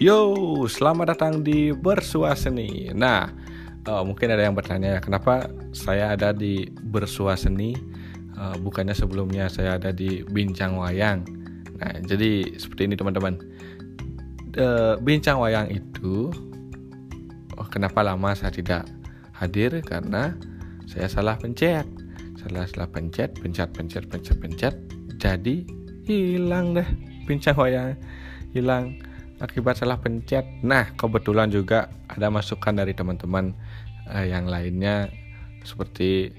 Yo, selamat datang di Bersua Seni. Nah, uh, mungkin ada yang bertanya ya, kenapa saya ada di Bersua Seni, uh, bukannya sebelumnya saya ada di Bincang Wayang. Nah, jadi seperti ini teman-teman. Uh, Bincang Wayang itu, oh, kenapa lama saya tidak hadir? Karena saya salah pencet, salah salah pencet, pencet, pencet, pencet, pencet, jadi hilang deh Bincang Wayang, hilang akibat salah pencet. Nah, kebetulan juga ada masukan dari teman-teman uh, yang lainnya. Seperti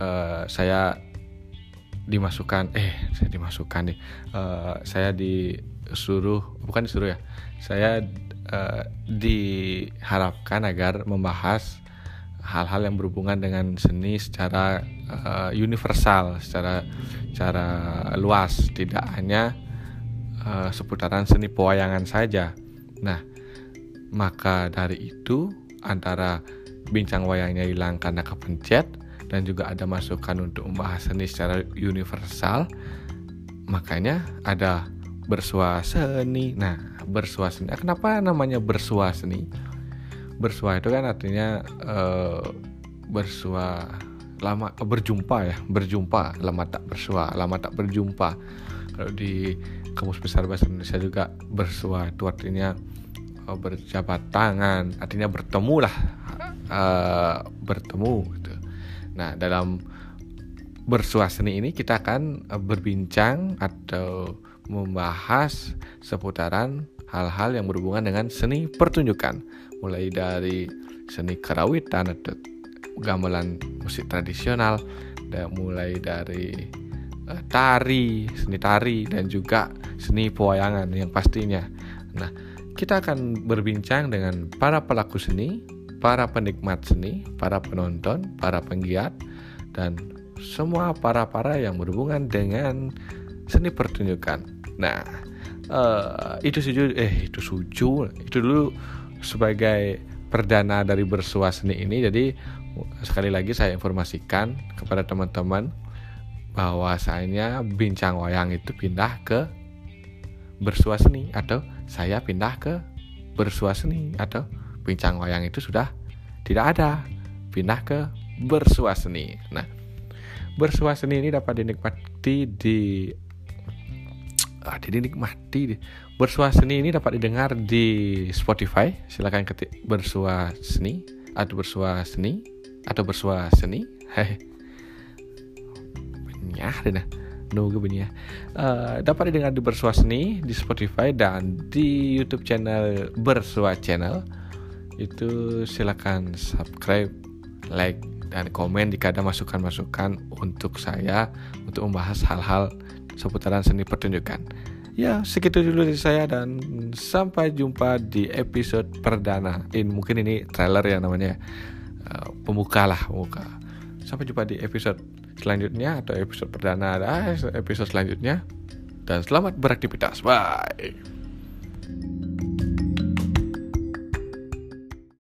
uh, saya dimasukkan eh saya dimasukkan nih. Uh, saya disuruh bukan disuruh ya. Saya uh, diharapkan agar membahas hal-hal yang berhubungan dengan seni secara uh, universal secara secara luas. Tidak hanya uh, seputaran seni pewayangan saja. Nah, maka dari itu antara bincang wayangnya hilang karena kepencet dan juga ada masukan untuk membahas seni secara universal, makanya ada bersua seni. Nah, bersua seni. Kenapa namanya bersua seni? Bersua itu kan artinya uh, bersua lama berjumpa ya, berjumpa, lama tak bersua, lama tak berjumpa. Kalau di Kamus Besar Bahasa Indonesia juga bersuatu artinya uh, berjabat tangan, artinya bertemu lah, uh, bertemu gitu. Nah dalam bersuaseni ini kita akan berbincang atau membahas seputaran hal-hal yang berhubungan dengan seni pertunjukan, mulai dari seni kerawitan atau gamelan musik tradisional, dan mulai dari tari, seni tari dan juga seni pewayangan yang pastinya. Nah, kita akan berbincang dengan para pelaku seni, para penikmat seni, para penonton, para penggiat, dan semua para-para yang berhubungan dengan seni pertunjukan. Nah, uh, itu suju, eh itu suju, itu dulu sebagai perdana dari bersua seni ini. Jadi sekali lagi saya informasikan kepada teman-teman bahwasanya bincang wayang itu pindah ke bersua seni atau saya pindah ke bersua seni atau bincang wayang itu sudah tidak ada pindah ke bersua seni. Nah, bersua seni ini dapat dinikmati di ah, dinikmati bersua seni ini dapat didengar di Spotify. Silakan ketik bersua seni atau bersua seni atau bersua seni. Hehe. Banyak deh nunggu bunyi ya. Uh, dapat didengar di Bersua Seni di Spotify dan di YouTube channel Bersua Channel. Itu silakan subscribe, like dan komen jika ada masukan-masukan untuk saya untuk membahas hal-hal seputaran seni pertunjukan. Ya, segitu dulu dari saya dan sampai jumpa di episode perdana. In mungkin ini trailer ya namanya. Uh, pembuka lah, pembuka. Sampai jumpa di episode selanjutnya atau episode perdana ada episode selanjutnya. Dan selamat beraktivitas. Bye